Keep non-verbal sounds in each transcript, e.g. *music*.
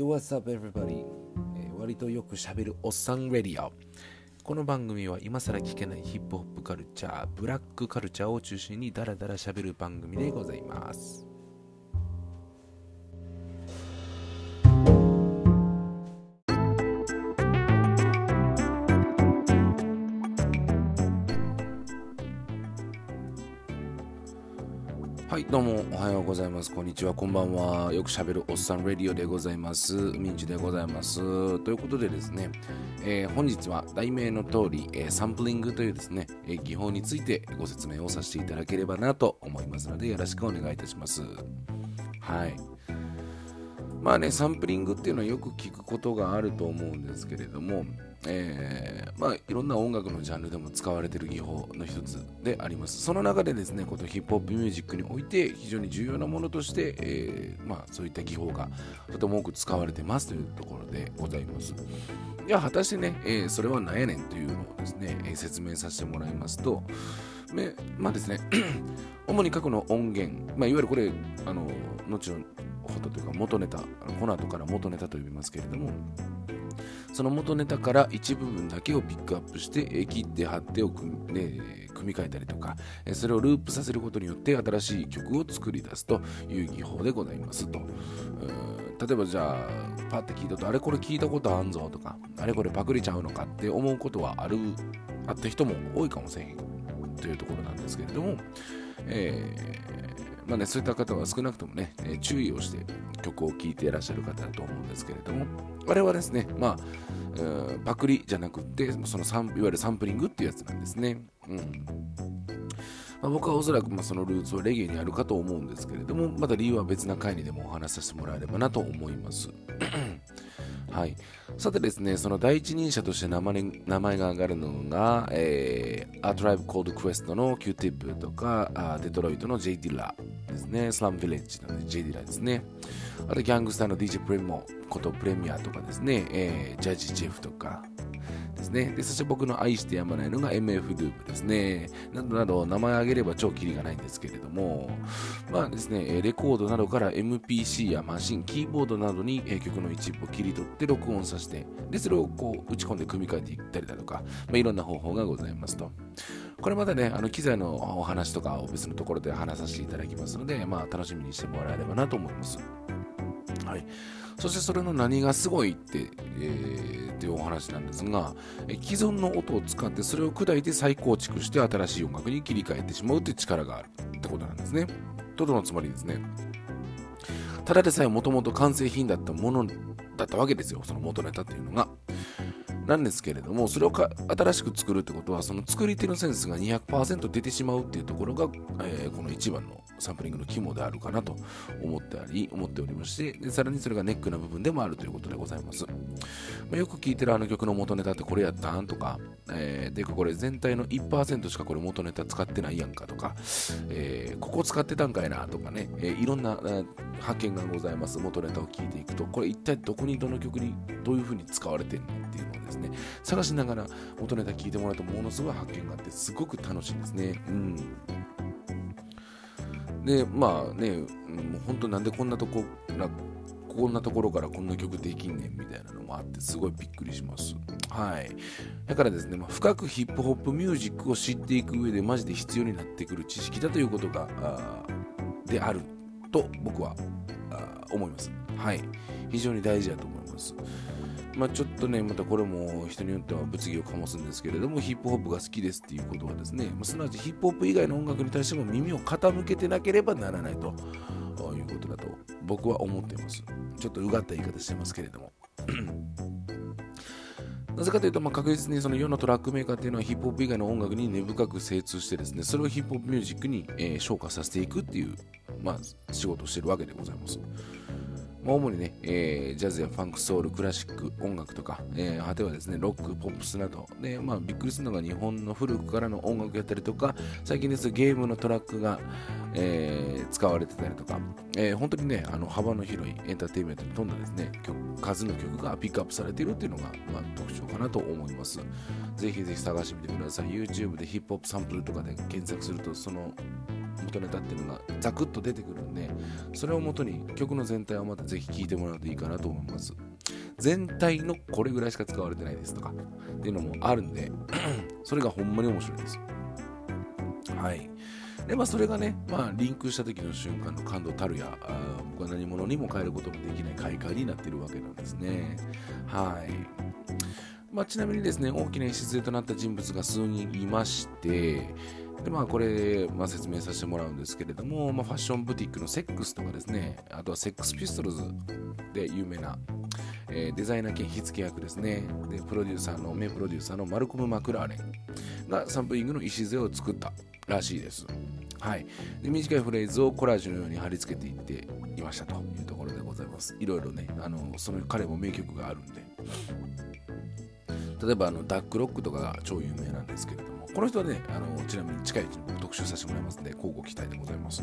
Yo, what's up, everybody? えー割とよくしゃべるおっさんレディオ。この番組は今更聞けないヒップホップカルチャー、ブラックカルチャーを中心にダラダラしゃべる番組でございます。どうもおはようございます。こんにちは、こんばんは。よくしゃべるおっさんレディオでございます。ミンチでございます。ということでですね、えー本日は題名の通り、えーサンプリングというですね、えー技法についてご説明をさせていただければなと思いますので、よろしくお願いいたします。はい。まあね、サンプリングっていうのはよく聞くことがあると思うんですけれども、えーまあ、いろんな音楽のジャンルでも使われている技法の一つであります。その中でですね、このヒップホップミュージックにおいて非常に重要なものとして、えーまあ、そういった技法がとても多く使われてますというところでございます。じゃあ果たしてね、えーそれは何やねんというのをですね、え説明させてもらいますと、まあですね、*clears throat* 主に過去の音源、まあ、いわゆるこれ、あの後のことというか元ネタ、この後から元ネタと呼びますけれども、その元ネタから一部分だけをピックアップして、え切って貼ってを組ね,、組み替えたりとか、えそれをループさせることによって新しい曲を作り出すという技法でございますと。例えばじゃあ、パッて聞いたと、あれこれ聞いたことあんぞとか、あれこれパクリちゃうのかって思うことはある、あった人も多いかもしれへんというところなんですけれども、えーまあね、そういった方は少なくともね、え注意をして曲を聴いていらっしゃる方だと思うんですけれども、あれはですね、まあ、パクリじゃなくて、そのサンいわゆるサンプリングっていうやつなんですね。うんまあ、僕はおそらくまそのルーツはレゲエにあるかと思うんですけれども、また理由は別な回にでもお話しさせてもらえればなと思います。はい、さてですね、その第一人者として名前名前が上がるのが、えー、A Tribe Called Quest の Q-Tip とか、あデトロイトの J. ディラですね、スラムヴィレッジの J. ディラですね、あとギャングスターの DJ プレモことプレミアとかですね、えージャッジ・ジェフとか、ですね。で、そして僕の愛してやまないのが MF ループですね。などなど、名前挙げれば超キリがないんですけれども、まあですね、レコードなどから MPC やマシン、キーボードなどに曲の一部を切り取って録音させて、で、それをこう打ち込んで組み替えていったりだとか、まあ、いろんな方法がございますと。これまたね、あの機材のお話とかを別のところで話させていただきますので、まあ楽しみにしてもらえればなと思います。はい。そしてそれの何がすごいって、えーっていうお話なんですが、既存の音を使ってそれを砕いて再構築して新しい音楽に切り替えてしまうっていう力があるってことなんですね。とどのつまりですね。ただでさえもともと完成品だったものだったわけですよ、その元ネタっていうのが。なんですけれども、それをか新しく作るってことは、その作り手のセンスが200%出てしまうっていうところが、えーこの一番のサンプリングの肝であるかなと思ってあり、思っておりまして、でさらにそれがネックな部分でもあるということでございます。まあよく聞いてるあの曲の元ネタってこれやったんとか、えー、ていうかこれ全体の1%しかこれ元ネタ使ってないやんかとか、えーここ使ってたんかいなとかね、えーいろんなえー発見がございます。元ネタを聞いていくと、これ一体どこにどの曲にどういう風に使われてるのっていうのをですね、ね探しながら元ネタ聞いてもらうとものすごい発見があってすごく楽しいですね。うん。で、まあね、もう本当なんでこんなとこな、こんなところからこんな曲できんねんみたいなのもあってすごいびっくりします。はい。だからですね、まあ、深くヒップホップミュージックを知っていく上でマジで必要になってくる知識だということが、あであると僕は思います。はい。非常に大事だと思います。まあちょっとね、またこれも人によっては物議を醸すんですけれども、ヒップホップが好きですっていうことはですね、まあすなわちヒップホップ以外の音楽に対しても耳を傾けてなければならないということだと僕は思っています。ちょっとうがった言い方してますけれども。*clears throat* なぜかというと、まあ、確実にその世のトラックメーカーっていうのはヒップホップ以外の音楽に根深く精通してですね、それをヒップホップミュージックに、えー昇華させていくっていう、まあ、仕事をしてるわけでございます。まあ、主にね、えージャズやファンク、ソウル、クラシック、音楽とか、えー果てはですね、ロック、ポップスなど、で、まあ、びっくりするのが日本の古くからの音楽やったりとか、最近ですゲームのトラックが、えー使われてたりとか、えー本当にね、あの幅の広いエンターテインメントに富んだですね、曲数の曲がピックアップされているっていうのが、まあ、特徴かなと思います。ぜひぜひ探してみてください。YouTube でヒップホップサンプルとかで検索すると、その元ネタっていうのがザクッと出てくるんでそれをもとに曲の全体をまたぜひ聴いてもらうといいかなと思います。全体のこれぐらいしか使われてないですとかっていうのもあるんで *clears throat* それがほんまに面白いです。はい。でまあそれがね、まあ、リンクした時の瞬間の感動たるやあ僕は何者にも変えることのできない快感になってるわけなんですね。はい。まあ、ちなみにですね大きな礎となった人物が数人いましてでまあこれ、まあ、説明させてもらうんですけれども、まあ、ファッションブティックのセックスとかですねあとはセックスピストルズで有名なえー、デザイナー兼火付け役ですね。でプロデューサーの名プロデューサーのマルコム・マクラーレンがサンプリングの礎を作ったらしいです。はい。で短いフレーズをコラージュのように貼り付けていっていましたというところでございます。いろいろねあのその彼も名曲があるんで。例えばあのダックロックとかが超有名なんですけれどもこの人はねあのちなみに近いうちに特集させてもらいますので交互期待でございます。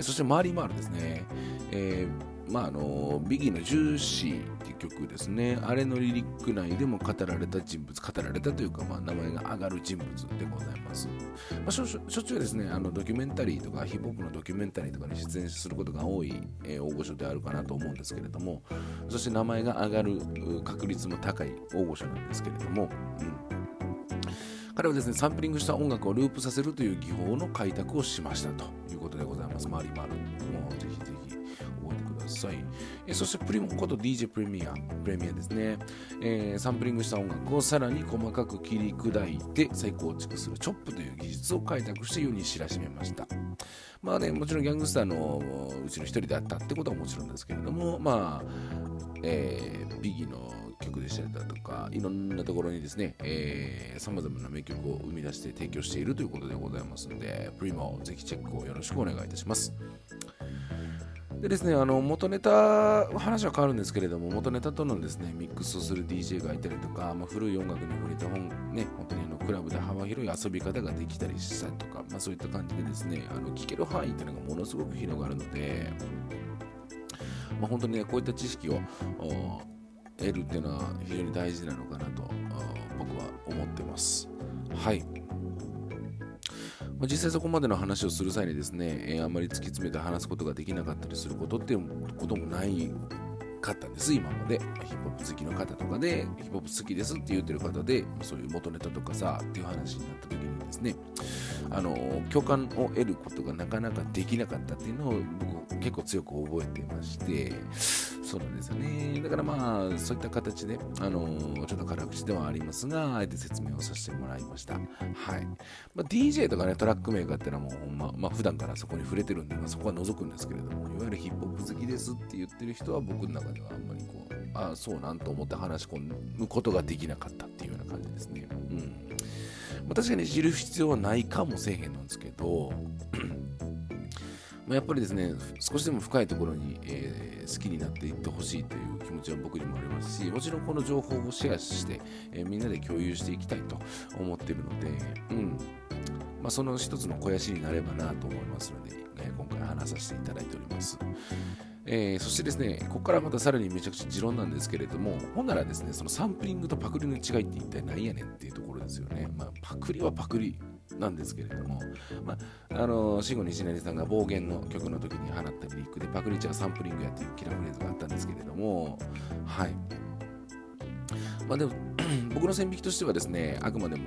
そしてマリー・マールですね、えーまあ、あのビギーの「ジューシー」っていう曲ですねあれのリリック内でも語られた人物語られたというか、まあ、名前が上がる人物でございます、まあ、しょしょっちゅうですねあのドキュメンタリーとかヒップホップのドキュメンタリーとかに出演することが多い、えー、大御所であるかなと思うんですけれどもそして名前が上がる確率も高い大御所なんですけれども、うん彼はですね、サンプリングした音楽をループさせるという技法の開拓をしましたということでございます。マリマル。もうぜひさい。えそしてプリモこと DJ プレミア、プレミアですね、えー、サンプリングした音楽をさらに細かく切り砕いて再構築するチョップという技術を開拓して世に知らしめました。まあね、もちろんギャングスターのうちの一人であったってことはもちろんですけれども、まあ、えー、ビギの曲でしたりだとか、いろんなところにですね、えー、様々な名曲を生み出して提供しているということでございますので、プリモ、ぜひチェックをよろしくお願いいたします。でですね、あの元ネタ、話は変わるんですけれども、元ネタとのですねミックスをする DJ がいたりとか、まあ、古い音楽に触れた本、ね、本当にあのクラブで幅広い遊び方ができたりしたりとか、まあ、そういった感じでですね、あの聞ける範囲っていうのがものすごく広がるので、まあ、本当にね、こういった知識を得るっていうのは非常に大事なのかなと僕は思ってます。はい。まあ、実際そこまでの話をする際にですね、えー、あんまり突き詰めて話すことができなかったりすることっていうこともないかったんです、今まで。ヒップホップ好きの方とかで、ヒップホップ好きですって言ってる方で、そういう元ネタとかさ、っていう話になった時にですね、あの、共感を得ることがなかなかできなかったっていうのを僕結構強く覚えてまして、そうなんですよね。だからまあ、そういった形で、あのちょっと辛口ではありますが、あえて説明をさせてもらいました。はい。まあ、DJ とかね、トラックメーカーってのはもう、まあ、まあ、普段からそこに触れてるんで、まあ、そこは除くんですけれども、いわゆるヒップホップ好きですって言ってる人は僕の中ではあんまりこう、ああ、そうなんと思って話し込むことができなかったっていうような感じですね。うん。まあ、確かに知る必要はないかもせえへんなんですけど、まあ、やっぱりですね、少しでも深いところに、えー、好きになっていってほしいという気持ちは僕にもありますし、もちろんこの情報をシェアして、えー、みんなで共有していきたいと思っているので、うんまあ、その一つの肥やしになればなと思いますので、えー、今回話させていただいております。えー、そしてですね、ここからまたさらにめちゃくちゃ持論なんですけれども、ほんならですね、そのサンプリングとパクリの違いって一体何やねんっていうところですよね。まあ、パクリはパクリなんですけれども、まあ、あの慎吾西成さんが暴言の曲の時に放ったリリックでパクリちゃんサンプリングやっていうキラーフレーズがあったんですけれども、はい。まあでも、*clears throat* 僕の線引きとしてはですね、あくまでも、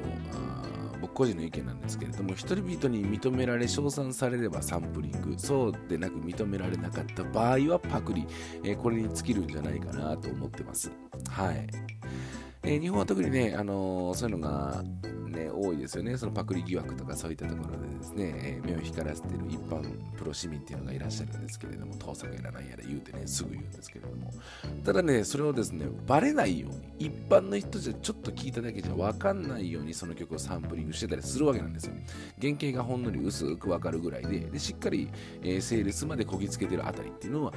僕個人の意見なんですけれども、人々に認められ、称賛されればサンプリング、そうでなく認められなかった場合はパクリ、えー、これに尽きるんじゃないかなと思ってます。はい。えー、日本は特にね、あのー、そういうのがね、多いですよね。そのパクリ疑惑とかそういったところでですね、えー、目を光らせている一般プロ市民っていうのがいらっしゃるんですけれども、盗作やらないやら言うてね、すぐ言うんですけれども。ただね、それをですね、バレないように、一般の人じゃちょっと聞いただけじゃわかんないようにその曲をサンプリングしてたりするわけなんですよ。原型がほんのり薄くわかるぐらいで、でしっかり、えー、整列までこぎつけてるあたりっていうのは、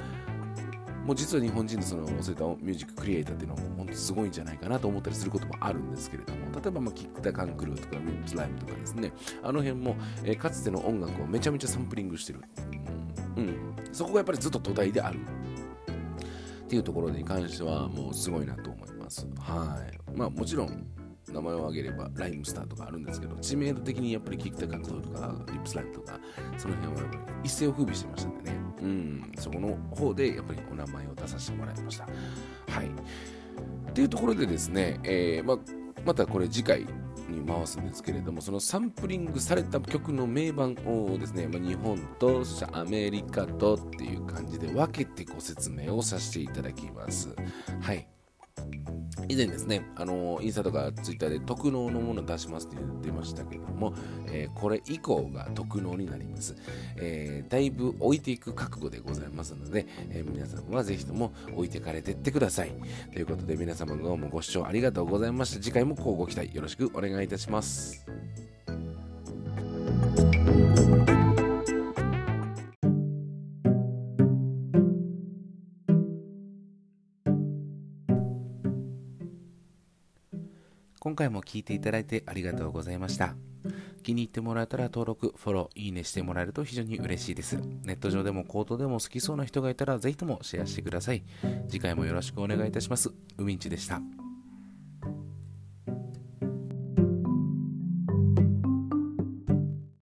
もう実は日本人のそのそういたミュージッククリエイターっていうのは本当すごいんじゃないかなと思ったりすることもあるんですけれども例えばまあキック・タ・カンクルーとかミッツ・ライムとかですね。あの辺も、えー、かつての音楽をめちゃめちゃサンプリングしてる、うん、うん、そこがやっぱりずっと土台であるっていうところに関してはもうすごいなと思います。はい。まあもちろん名前を挙げればライムスターとかあるんですけど知名度的にやっぱりキックタカクとかリップスライムとかその辺はやっぱり一世を風靡してましたんでね。うんそこの方でやっぱりお名前を出させてもらいました。はい。っていうところでですね、えーままたこれ次回に回すんですけれどもそのサンプリングされた曲の名盤をですね、まあ、日本とそしてアメリカとっていう感じで分けてご説明をさせていただきます。はい。以前ですね、あのインスタとかツイッターで特納のものを出しますって言ってましたけども、えー、これ以降が特納になります、えー、だいぶ置いていく覚悟でございますので、えー、皆さんはぜひとも置いてかれてってください。ということで皆様どうもご視聴ありがとうございました。次回も乞うご期待よろしくお願いいたします。今回も聴いていただいてありがとうございました。気に入ってもらえたら登録、フォロー、いいねしてもらえると非常に嬉しいです。ネット上でもコートでも好きそうな人がいたらぜひともシェアしてください。次回もよろしくお願いいたします。うみんちでした。